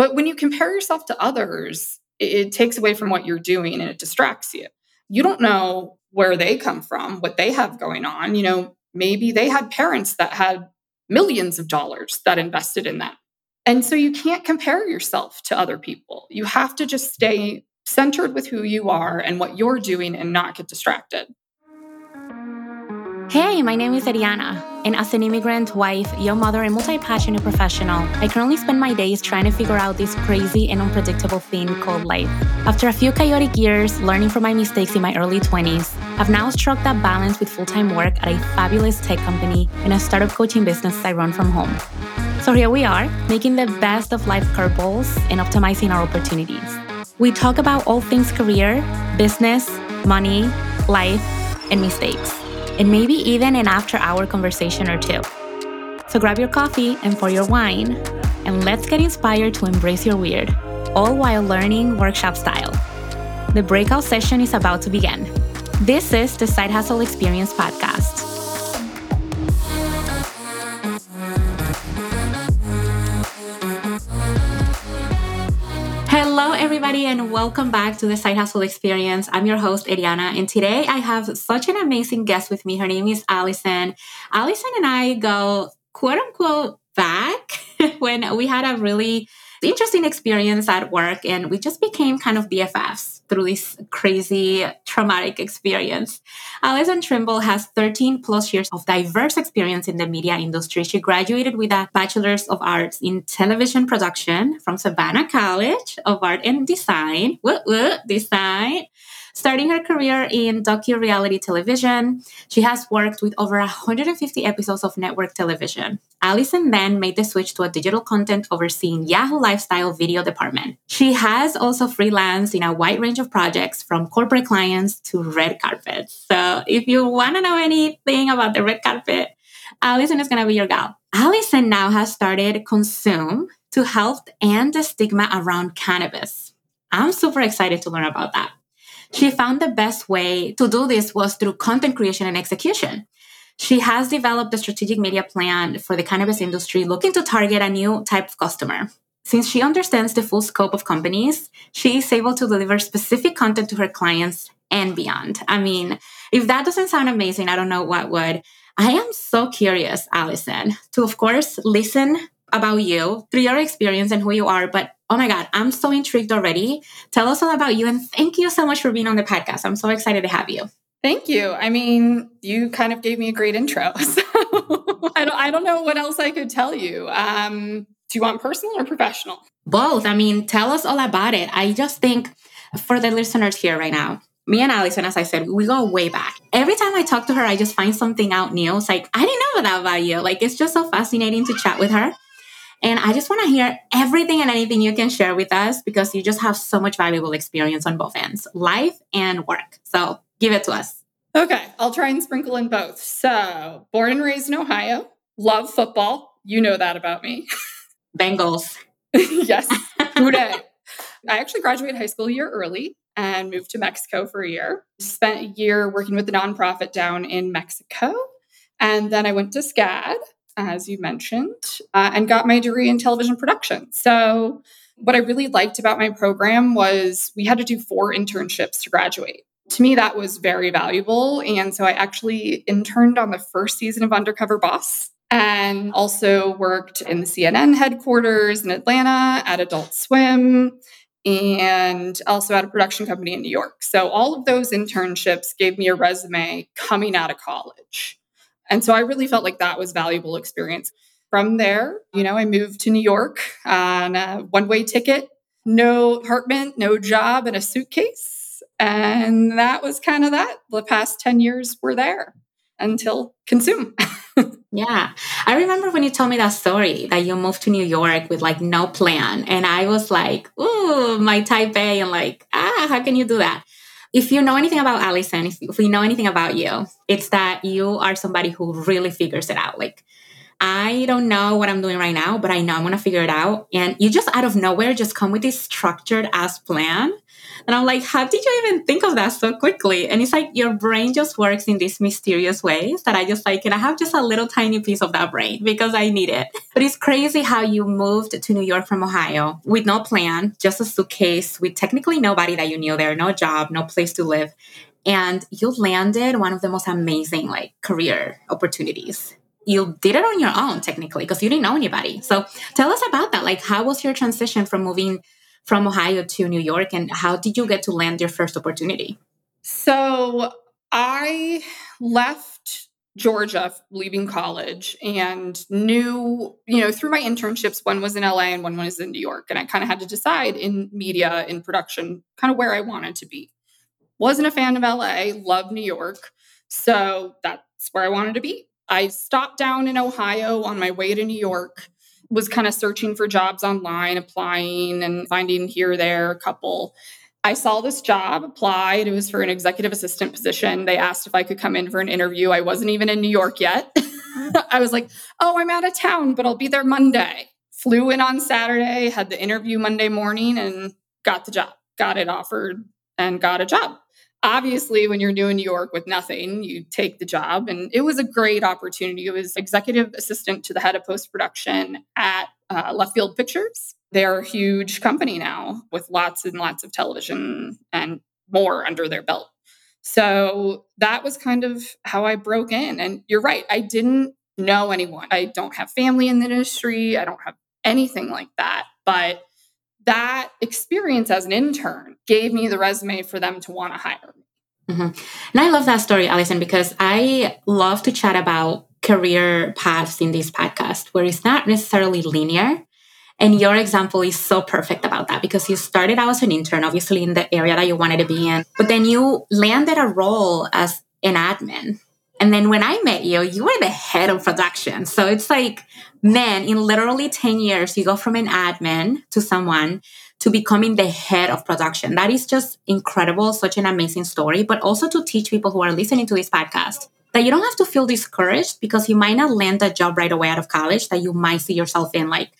But when you compare yourself to others, it, it takes away from what you're doing and it distracts you. You don't know where they come from, what they have going on. You know, maybe they had parents that had millions of dollars that invested in them. And so you can't compare yourself to other people. You have to just stay centered with who you are and what you're doing and not get distracted. Hey, my name is Eddiana, and as an immigrant, wife, young mother, and multi passionate professional, I currently spend my days trying to figure out this crazy and unpredictable thing called life. After a few chaotic years learning from my mistakes in my early 20s, I've now struck that balance with full time work at a fabulous tech company and a startup coaching business I run from home. So here we are, making the best of life curveballs and optimizing our opportunities. We talk about all things career, business, money, life, and mistakes and maybe even an after hour conversation or two. So grab your coffee and pour your wine, and let's get inspired to embrace your weird, all while learning workshop style. The breakout session is about to begin. This is the Side Hustle Experience podcast. And welcome back to the Side Hustle Experience. I'm your host, Eddiana, and today I have such an amazing guest with me. Her name is Allison. Allison and I go quote unquote back when we had a really interesting experience at work, and we just became kind of BFFs through this crazy traumatic experience. Allison Trimble has 13 plus years of diverse experience in the media industry. She graduated with a Bachelor's of Arts in Television Production from Savannah College of Art and Design. What, what, design. Starting her career in docu-reality television, she has worked with over 150 episodes of network television. Allison then made the switch to a digital content overseeing Yahoo Lifestyle video department. She has also freelanced in a wide range of projects from corporate clients to red carpets. So if you want to know anything about the red carpet, Allison is going to be your gal. Allison now has started Consume to help end the stigma around cannabis. I'm super excited to learn about that. She found the best way to do this was through content creation and execution. She has developed a strategic media plan for the cannabis industry looking to target a new type of customer. Since she understands the full scope of companies, she is able to deliver specific content to her clients and beyond. I mean, if that doesn't sound amazing, I don't know what would. I am so curious, Allison, to of course listen about you through your experience and who you are, but oh my God, I'm so intrigued already. Tell us all about you and thank you so much for being on the podcast. I'm so excited to have you. Thank you. I mean, you kind of gave me a great intro. So I don't I don't know what else I could tell you. Um, do you want personal or professional? Both. I mean, tell us all about it. I just think for the listeners here right now, me and Allison, as I said, we go way back. Every time I talk to her, I just find something out new. It's like, I didn't know that about you. Like, it's just so fascinating to chat with her. And I just want to hear everything and anything you can share with us because you just have so much valuable experience on both ends, life and work. So give it to us. Okay, I'll try and sprinkle in both. So, born and raised in Ohio, love football. You know that about me. Bengals. yes, today. I actually graduated high school a year early and moved to Mexico for a year. Spent a year working with a nonprofit down in Mexico. And then I went to SCAD as you mentioned, uh, and got my degree in television production. So, what I really liked about my program was we had to do four internships to graduate. To me, that was very valuable. And so I actually interned on the first season of Undercover Boss and also worked in the CNN headquarters in Atlanta, at Adult Swim, and also at a production company in New York. So all of those internships gave me a resume coming out of college. And so I really felt like that was valuable experience. From there, you know, I moved to New York on a one way ticket, no apartment, no job, and a suitcase. And that was kind of that. The past 10 years were there until consume. yeah. I remember when you told me that story that you moved to New York with like no plan. And I was like, ooh, my type A, and like, ah, how can you do that? If you know anything about Allison, if, if we know anything about you, it's that you are somebody who really figures it out. Like I don't know what I'm doing right now, but I know I'm to figure it out. And you just out of nowhere just come with this structured ass plan. And I'm like, how did you even think of that so quickly? And it's like your brain just works in these mysterious ways that I just like, and I have just a little tiny piece of that brain because I need it. But it's crazy how you moved to New York from Ohio with no plan, just a suitcase with technically nobody that you knew there, no job, no place to live. And you landed one of the most amazing like career opportunities you did it on your own technically because you didn't know anybody. So tell us about that. Like, how was your transition from moving from Ohio to New York, and how did you get to land your first opportunity? So I left Georgia leaving college and knew, you know, through my internships, one was in LA and one was in New York. And I kind of had to decide in media, in production, kind of where I wanted to be. Wasn't a fan of LA, loved New York. So that's where I wanted to be. I stopped down in Ohio on my way to New York, was kind of searching for jobs online, applying and finding here, there, a couple. I saw this job, applied. It was for an executive assistant position. They asked if I could come in for an interview. I wasn't even in New York yet. Mm-hmm. I was like, oh, I'm out of town, but I'll be there Monday. Flew in on Saturday, had the interview Monday morning, and got the job, got it offered, and got a job obviously when you're new in new york with nothing you take the job and it was a great opportunity. It was executive assistant to the head of post production at uh, Leftfield Pictures. They're a huge company now with lots and lots of television and more under their belt. So that was kind of how i broke in and you're right i didn't know anyone. I don't have family in the industry. I don't have anything like that but that experience as an intern gave me the resume for them to want to hire me. Mm-hmm. And I love that story, Allison, because I love to chat about career paths in this podcast where it's not necessarily linear. And your example is so perfect about that because you started out as an intern, obviously in the area that you wanted to be in, but then you landed a role as an admin. And then when I met you, you were the head of production. So it's like man, in literally 10 years, you go from an admin to someone to becoming the head of production. That is just incredible, such an amazing story, but also to teach people who are listening to this podcast that you don't have to feel discouraged because you might not land a job right away out of college that you might see yourself in. Like,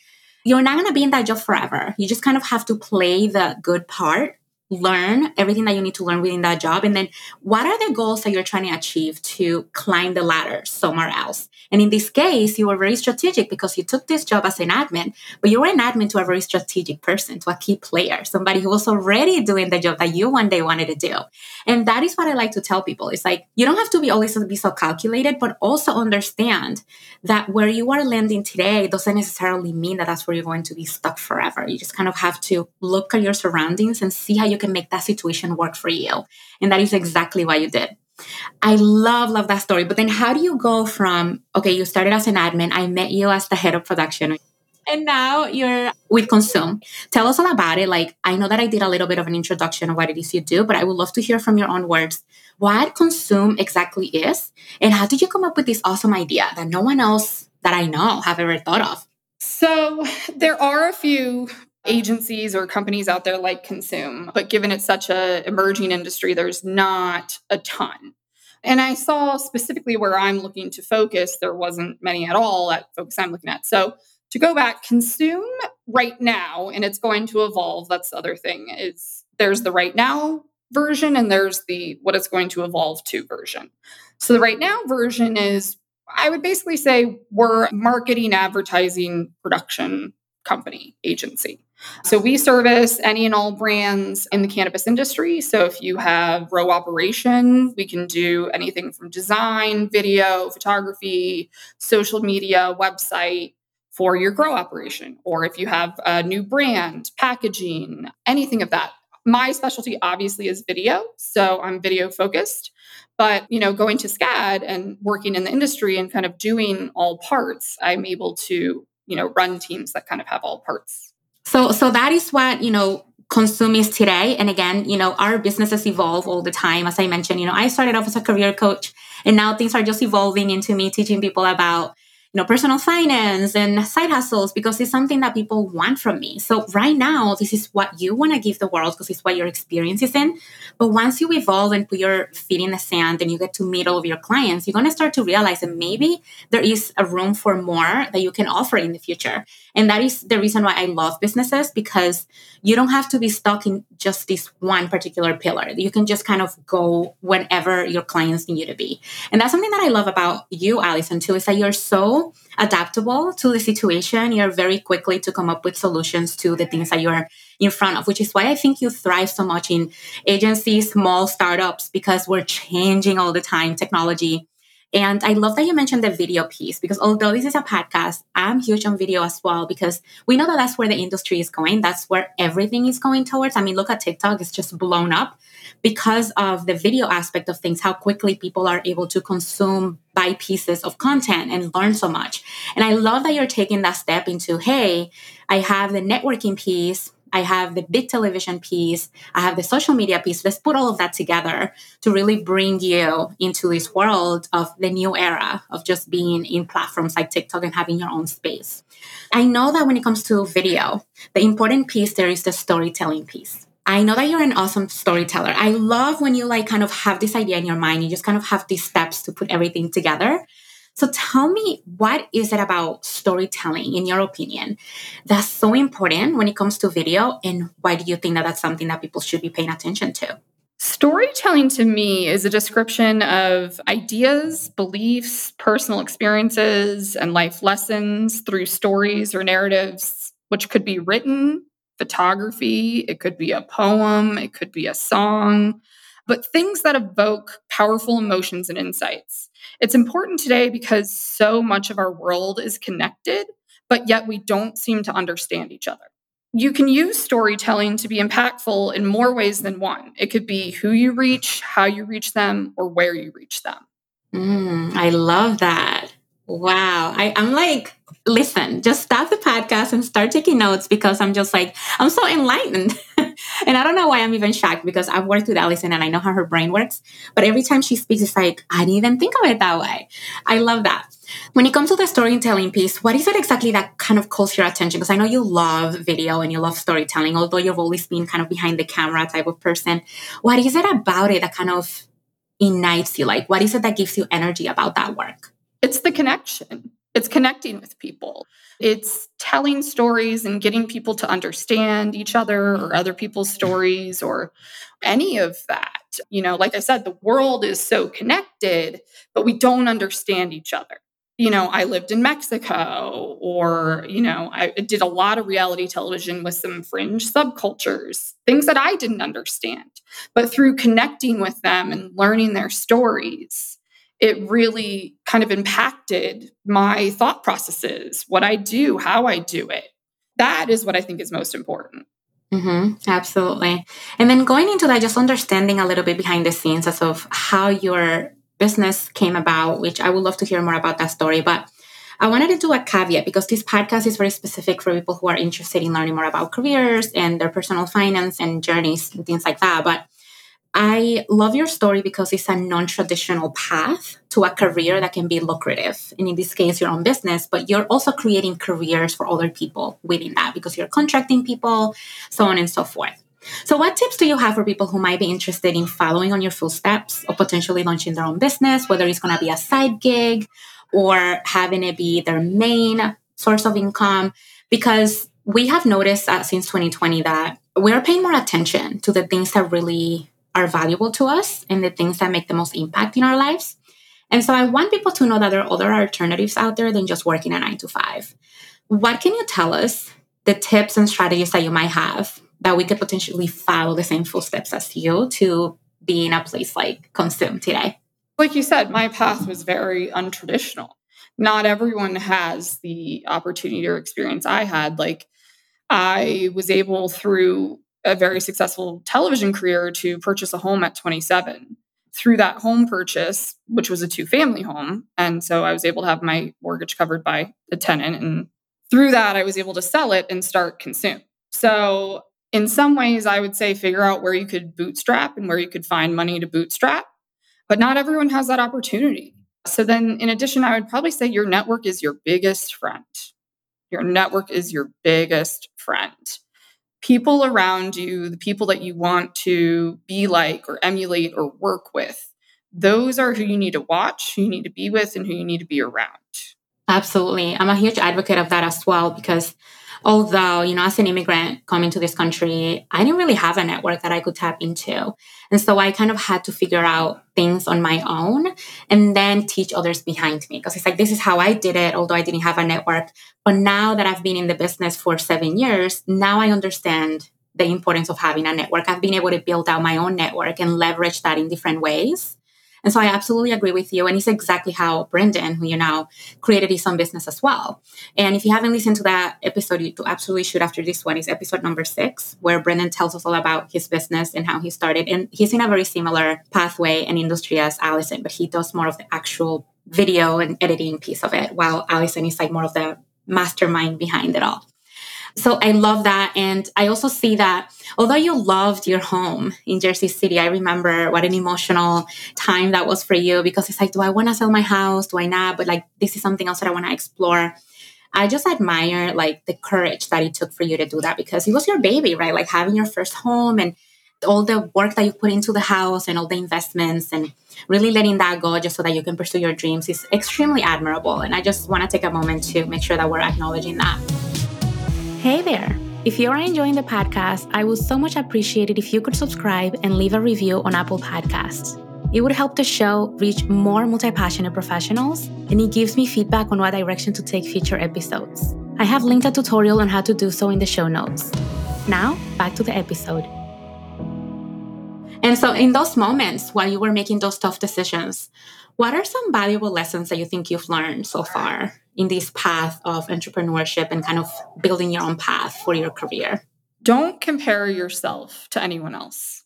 you're not going to be in that job forever. You just kind of have to play the good part learn everything that you need to learn within that job. And then what are the goals that you're trying to achieve to climb the ladder somewhere else? And in this case you were very strategic because you took this job as an admin but you were an admin to a very strategic person to a key player somebody who was already doing the job that you one day wanted to do. And that is what i like to tell people. It's like you don't have to be always be so calculated but also understand that where you are landing today doesn't necessarily mean that that's where you're going to be stuck forever. You just kind of have to look at your surroundings and see how you can make that situation work for you. And that is exactly what you did. I love, love that story. But then how do you go from, okay, you started as an admin, I met you as the head of production, and now you're with Consume. Tell us all about it. Like, I know that I did a little bit of an introduction of what it is you do, but I would love to hear from your own words what Consume exactly is, and how did you come up with this awesome idea that no one else that I know have ever thought of? So, there are a few Uh-huh. agencies or companies out there like Consume, but given it's such a emerging industry, there's not a ton. And I saw specifically where I'm looking to focus, there wasn't many at all at focus I'm looking at. So to go back, Consume right now, and it's going to evolve. That's the other thing is there's the right now version and there's the what it's going to evolve to version. So the right now version is I would basically say we're marketing, advertising, production company agency. So we service any and all brands in the cannabis industry. So if you have grow operation, we can do anything from design, video, photography, social media, website for your grow operation. Or if you have a new brand, packaging, anything of that. My specialty obviously is video, so I'm video focused. But, you know, going to SCAD and working in the industry and kind of doing all parts, I'm able to, you know, run teams that kind of have all parts so, so that is what, you know, consume is today. And again, you know, our businesses evolve all the time. As I mentioned, you know, I started off as a career coach and now things are just evolving into me teaching people about, you know, personal finance and side hustles because it's something that people want from me. So right now, this is what you want to give the world because it's what your experience is in. But once you evolve and put your feet in the sand and you get to meet all of your clients, you're going to start to realize that maybe there is a room for more that you can offer in the future. And that is the reason why I love businesses because you don't have to be stuck in just this one particular pillar. You can just kind of go whenever your clients need you to be. And that's something that I love about you, Allison, too, is that you're so adaptable to the situation. You're very quickly to come up with solutions to the things that you're in front of, which is why I think you thrive so much in agencies, small startups, because we're changing all the time technology. And I love that you mentioned the video piece because although this is a podcast, I'm huge on video as well because we know that that's where the industry is going. That's where everything is going towards. I mean, look at TikTok, it's just blown up because of the video aspect of things, how quickly people are able to consume buy pieces of content and learn so much. And I love that you're taking that step into, hey, I have the networking piece, I have the big television piece, I have the social media piece. Let's put all of that together to really bring you into this world of the new era of just being in platforms like TikTok and having your own space. I know that when it comes to video, the important piece there is the storytelling piece. I know that you're an awesome storyteller. I love when you like kind of have this idea in your mind, you just kind of have these steps to put everything together. So tell me, what is it about storytelling, in your opinion, that's so important when it comes to video? And why do you think that that's something that people should be paying attention to? Storytelling to me is a description of ideas, beliefs, personal experiences, and life lessons through stories or narratives, which could be written, photography, it could be a poem, it could be a song, but things that evoke powerful emotions and insights. It's important today because so much of our world is connected, but yet we don't seem to understand each other. You can use storytelling to be impactful in more ways than one. It could be who you reach, how you reach them, or where you reach them. Mm, I love that. Wow. I, I'm like, listen, just stop the podcast and start taking notes because I'm just like, I'm so enlightened. and I don't know why I'm even shocked because I've worked with Allison and I know how her brain works. But every time she speaks, it's like, I didn't even think of it that way. I love that. When it comes to the storytelling piece, what is it exactly that kind of calls your attention? Because I know you love video and you love storytelling, although you've always been kind of behind the camera type of person. What is it about it that kind of ignites you? Like, what is it that gives you energy about that work? It's the connection. It's connecting with people. It's telling stories and getting people to understand each other or other people's stories or any of that. You know, like I said, the world is so connected, but we don't understand each other. You know, I lived in Mexico, or, you know, I did a lot of reality television with some fringe subcultures, things that I didn't understand. But through connecting with them and learning their stories, it really kind of impacted my thought processes, what I do, how I do it. That is what I think is most important. Mm-hmm, absolutely. And then going into that, just understanding a little bit behind the scenes as of how your business came about, which I would love to hear more about that story. But I wanted to do a caveat because this podcast is very specific for people who are interested in learning more about careers and their personal finance and journeys and things like that. But I love your story because it's a non traditional path to a career that can be lucrative. And in this case, your own business, but you're also creating careers for other people within that because you're contracting people, so on and so forth. So, what tips do you have for people who might be interested in following on your footsteps or potentially launching their own business, whether it's going to be a side gig or having it be their main source of income? Because we have noticed that since 2020 that we're paying more attention to the things that really are valuable to us and the things that make the most impact in our lives. And so I want people to know that there are other alternatives out there than just working a nine to five. What can you tell us the tips and strategies that you might have that we could potentially follow the same footsteps as you to be in a place like Consume today? Like you said, my path was very untraditional. Not everyone has the opportunity or experience I had. Like I was able through a very successful television career to purchase a home at 27. Through that home purchase, which was a two family home. And so I was able to have my mortgage covered by the tenant. And through that, I was able to sell it and start consume. So, in some ways, I would say figure out where you could bootstrap and where you could find money to bootstrap. But not everyone has that opportunity. So, then in addition, I would probably say your network is your biggest friend. Your network is your biggest friend. People around you, the people that you want to be like or emulate or work with, those are who you need to watch, who you need to be with, and who you need to be around. Absolutely. I'm a huge advocate of that as well because although, you know, as an immigrant coming to this country, I didn't really have a network that I could tap into. And so I kind of had to figure out things on my own and then teach others behind me. Because it's like, this is how I did it, although I didn't have a network. But now that I've been in the business for seven years, now I understand the importance of having a network. I've been able to build out my own network and leverage that in different ways. And so I absolutely agree with you. And it's exactly how Brendan, who you now created his own business as well. And if you haven't listened to that episode, you absolutely should after this one is episode number six, where Brendan tells us all about his business and how he started. And he's in a very similar pathway and industry as Allison, but he does more of the actual video and editing piece of it, while Allison is like more of the mastermind behind it all. So I love that. And I also see that although you loved your home in Jersey City, I remember what an emotional time that was for you because it's like, do I want to sell my house? Do I not? But like, this is something else that I want to explore. I just admire like the courage that it took for you to do that because it was your baby, right? Like having your first home and all the work that you put into the house and all the investments and really letting that go just so that you can pursue your dreams is extremely admirable. And I just want to take a moment to make sure that we're acknowledging that. Hey there! If you are enjoying the podcast, I would so much appreciate it if you could subscribe and leave a review on Apple Podcasts. It would help the show reach more multi passionate professionals, and it gives me feedback on what direction to take future episodes. I have linked a tutorial on how to do so in the show notes. Now, back to the episode. And so, in those moments while you were making those tough decisions, what are some valuable lessons that you think you've learned so far in this path of entrepreneurship and kind of building your own path for your career? Don't compare yourself to anyone else.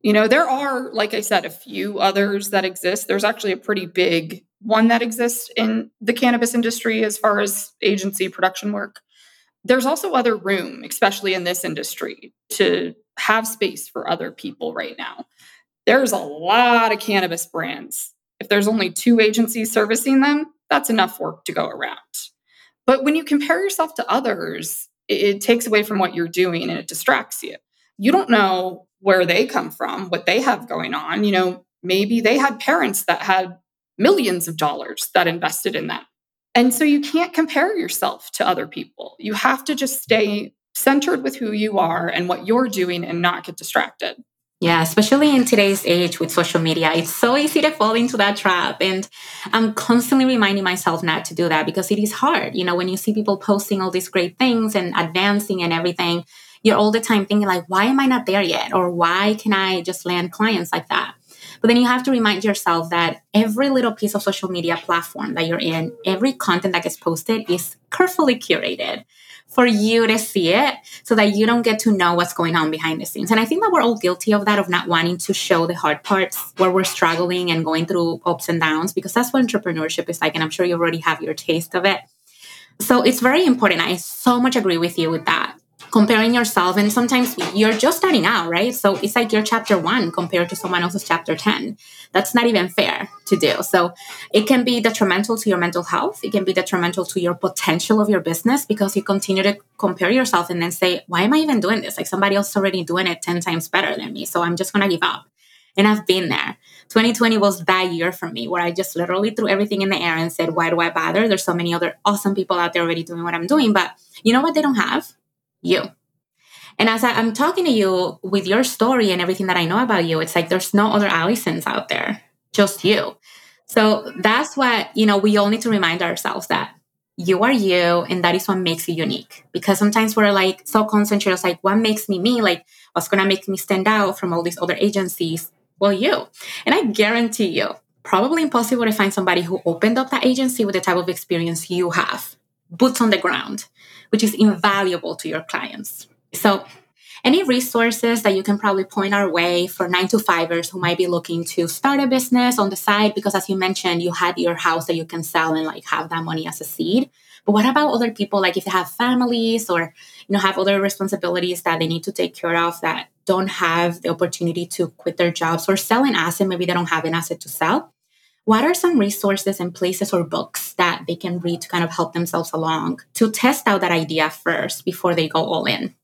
You know, there are, like I said, a few others that exist. There's actually a pretty big one that exists in the cannabis industry as far as agency production work. There's also other room, especially in this industry, to have space for other people right now. There's a lot of cannabis brands. If there's only two agencies servicing them, that's enough work to go around. But when you compare yourself to others, it, takes away from what you're doing and it distracts you. You don't know where they come from, what they have going on. You know, maybe they had parents that had millions of dollars that invested in them. And so you can't compare yourself to other people. You have to just stay centered with who you are and what you're doing and not get distracted. Yeah, especially in today's age with social media, it's so easy to fall into that trap. And I'm constantly reminding myself not to do that because it is hard. You know, when you see people posting all these great things and advancing and everything, you're all the time thinking, like, why am I not there yet? Or why can I just land clients like that? But then you have to remind yourself that every little piece of social media platform that you're in, every content that gets posted is carefully curated for you to see it so that you don't get to know what's going on behind the scenes. And I think that we're all guilty of that, of not wanting to show the hard parts where we're struggling and going through ups and downs, because that's what entrepreneurship is like. And I'm sure you already have your taste of it. So it's very important. I so much agree with you with that comparing yourself and sometimes you're just starting out right so it's like you're chapter one compared to someone else's chapter 10 that's not even fair to do so it can be detrimental to your mental health it can be detrimental to your potential of your business because you continue to compare yourself and then say why am i even doing this like somebody else is already doing it 10 times better than me so i'm just gonna give up and I've been there. 2020 was that year for me where I just literally threw everything in the air and said, why do I bother? There's so many other awesome people out there already doing what I'm doing. But you know what they don't have? You. And as I, am talking to you with your story and everything that I know about you, it's like there's no other Allisons out there, just you. So that's what, you know, we all need to remind ourselves that you are you and that is what makes you unique. Because sometimes we're like so concentrated, like what makes me me? Like what's gonna make me stand out from all these other agencies? Well, you. And I guarantee you, probably impossible to find somebody who opened up that agency with the type of experience you have. Boots on the ground which is invaluable to your clients. So, any resources that you can probably point our way for nine to fivers who might be looking to start a business on the side? Because as you mentioned, you had your house that you can sell and like have that money as a seed. But what about other people, like if they have families or you know have other responsibilities that they need to take care of that don't have the opportunity to quit their jobs or sell an asset? Maybe they don't have an asset to sell. What are some resources and places or books that they can read to kind of help themselves along to test out that idea first before they go all in?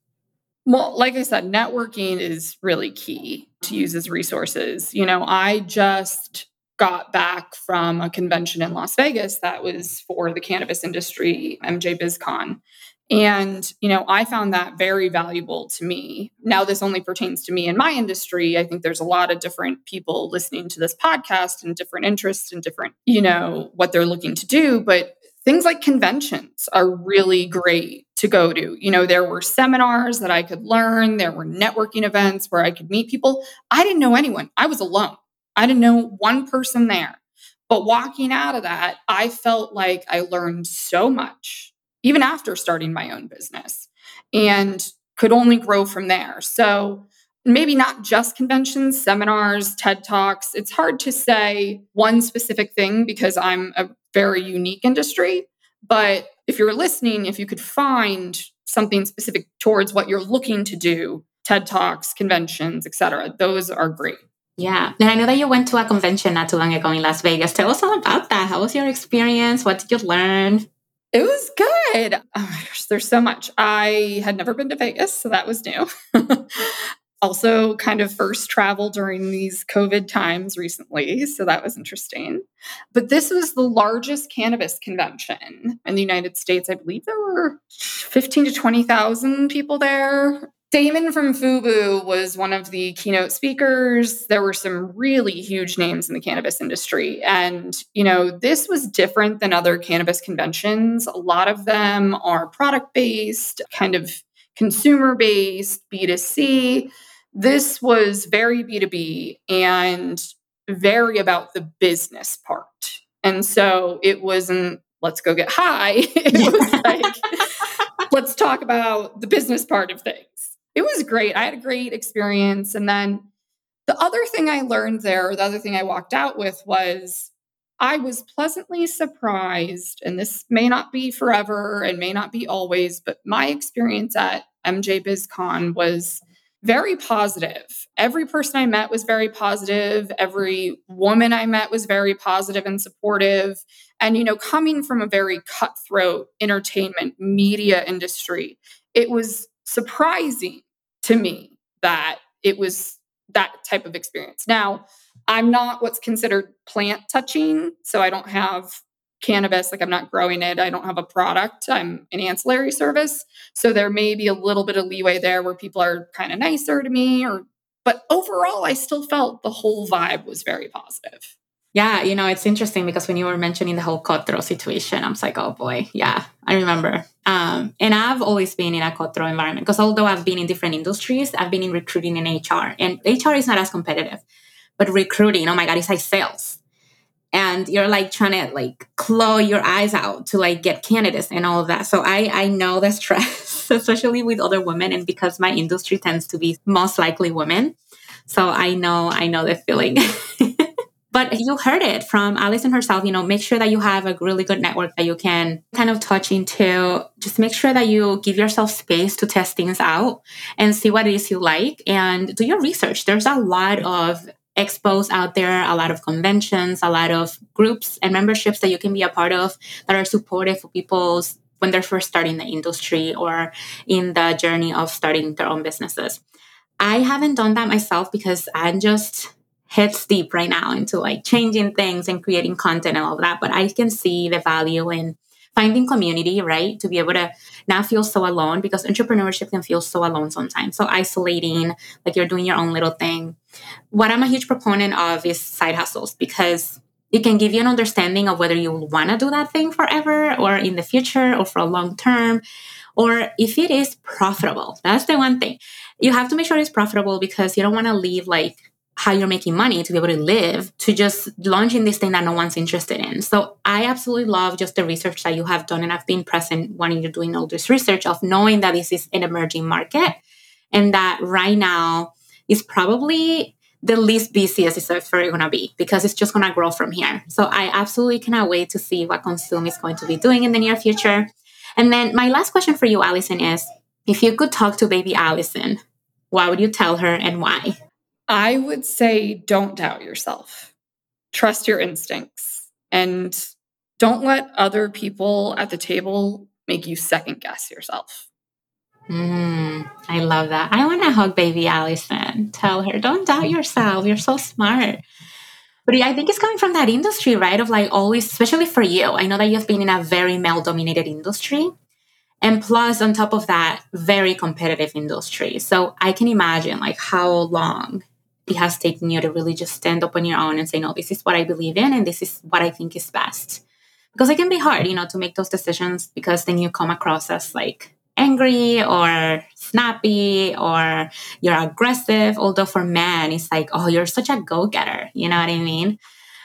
Well, like I said, networking is really key to use as resources. You know, I just got back from a convention in Las Vegas that was for the cannabis industry, MJ BizCon. And, you know, I found that very valuable to me. Now, this only pertains to me in my industry. I think there's a lot of different people listening to this podcast and different interests and different, you know, what they're looking to do. But things like conventions are really great to go to. You know, there were seminars that I could learn, there were networking events where I could meet people. I didn't know anyone, I was alone. I didn't know one person there. But walking out of that, I felt like I learned so much, even after starting my own business, and could only grow from there. So, maybe not just conventions, seminars, TED Talks. It's hard to say one specific thing because I'm a very unique industry. But if you're listening, if you could find something specific towards what you're looking to do, TED Talks, conventions, etc., those are great. Yeah. And I know that you went to a convention not too long ago in Las Vegas. Tell us all about that. How was your experience? What did you learn? It was good. Oh my gosh, there's so much. I had never been to Vegas, so that was new. also, kind of first travel during these COVID times recently, so that was interesting. But this was the largest cannabis convention in the United States. I believe there were 15 to 20,000 people there. Daymond from FUBU was one of the keynote speakers. There were some really huge names in the cannabis industry. And, you know, this was different than other cannabis conventions. A lot of them are product based, kind of consumer based, B2C. This was very B2B and very about the business part. And so it wasn't, let's go get high. it was like, let's talk about the business part of things it was great. I had a great experience. And then the other thing I learned there, the other thing I walked out with was I was pleasantly surprised, and this may not be forever and may not be always, but my experience at MJ BizCon was very positive. Every person I met was very positive. Every woman I met was very positive and supportive. And, you know, coming from a very cutthroat entertainment media industry, it was surprising to me that it was that type of experience. Now, I'm not what's considered plant touching, so I don't have cannabis, like I'm not growing it, I don't have a product, I'm an ancillary service. So there may be a little bit of leeway there where people are kind of nicer to me or but overall I still felt the whole vibe was very positive. Yeah, you know, it's interesting because when you were mentioning the whole cutthroat situation, I was like, oh boy, yeah, I remember. Um, and I've always been in a cutthroat environment because although I've been in different industries, I've been in recruiting and HR. And HR is not as competitive, but recruiting, oh my God, it's like sales. And you're like trying to like claw your eyes out to like get candidates and all of that. So I I know the stress, especially with other women, and because my industry tends to be most likely women. So I know I know the feeling. But you heard it from Allison herself, you know, make sure that you have a really good network that you can kind of touch into. Just make sure that you give yourself space to test things out and see what it is you like and do your research. There's a lot of expos out there, a lot of conventions, a lot of groups and memberships that you can be a part of that are supportive for people's when they're first starting the industry or in the journey of starting their own businesses. I haven't done that myself because I'm just heads deep right now into like changing things and creating content and all that. But I can see the value in finding community, right? To be able to not feel so alone because entrepreneurship can feel so alone sometimes. So isolating, like you're doing your own little thing. What I'm a huge proponent of is side hustles because it can give you an understanding of whether you want to do that thing forever or in the future or for a long term or if it is profitable. That's the one thing. You have to make sure it's profitable because you don't want to leave like how you're making money to be able to live to just launching this thing that no one's interested in. So I absolutely love just the research that you have done. And I've been present when you're doing all this research of knowing that this is an emerging market and that right now is probably the least busiest it's ever going to be because it's just going to grow from here. So I absolutely cannot wait to see what Consume is going to be doing in the near future. And then my last question for you, Allison, is if you could talk to baby Allison, what would you tell her and why? I would say don't doubt yourself. trust your instincts and don't let other people at the table make you second guess yourself. Mm, I love that. I want to hug baby Allison. Tell her, don't doubt yourself. You're so smart. But I think it's coming from that industry, right? Of like always, especially for you. I know that you've been in a very male dominated industry. And plus, on top of that, very competitive industry. So I can imagine like how long it has taken you to really just stand up on your own and say, no, this is what I believe in and this is what I think is best. Because it can be hard, you know, to make those decisions because then you come across as like angry or snappy or you're aggressive. Although for men, it's like, oh, you're such a go getter. You know what I mean?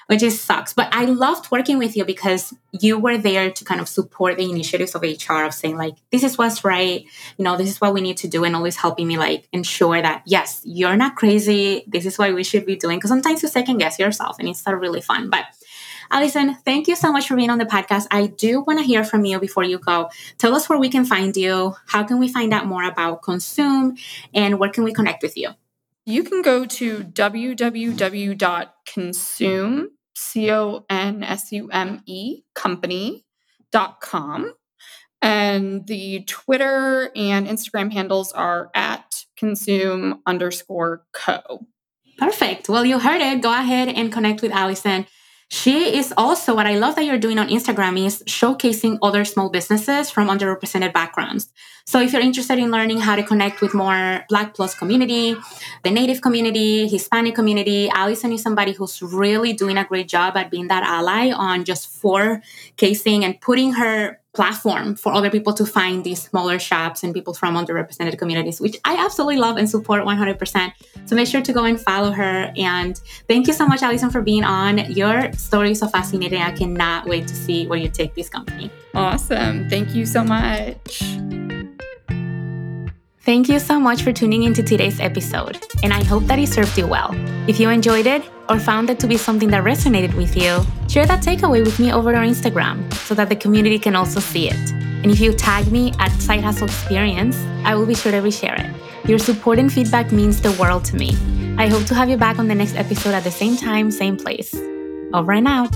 Which is sucks. But I loved working with you because you were there to kind of support the initiatives of HR of saying, like, this is what's right. You know, this is what we need to do. And always helping me, like, ensure that, yes, you're not crazy. This is what we should be doing. Because sometimes you second guess yourself and it's not really fun. But Allison, thank you so much for being on the podcast. I do want to hear from you before you go. Tell us where we can find you. How can we find out more about Consume and where can we connect with you? You can go to www.consume, C-O-N-S-U-M-E, company.com. And the Twitter and Instagram handles are at consume underscore co. Perfect. Well, you heard it. Go ahead and connect with Allison. She is also what I love that you're doing on Instagram is showcasing other small businesses from underrepresented backgrounds. So if you're interested in learning how to connect with more Black Plus community, the Native community, Hispanic community, Allison is somebody who's really doing a great job at being that ally on just forecasing and putting her platform for other people to find these smaller shops and people from underrepresented communities, which I absolutely love and support 100%. So make sure to go and follow her. And thank you so much, Allison, for being on. Your story is so fascinating. I cannot wait to see where you take this company. Awesome. Thank you so much. Thank you so much for tuning into today's episode, and I hope that it served you well. If you enjoyed it or found it to be something that resonated with you, share that takeaway with me over on Instagram so that the community can also see it. And if you tag me at Side Hustle Experience, I will be sure to reshare it. Your support and feedback means the world to me. I hope to have you back on the next episode at the same time, same place. Over and out.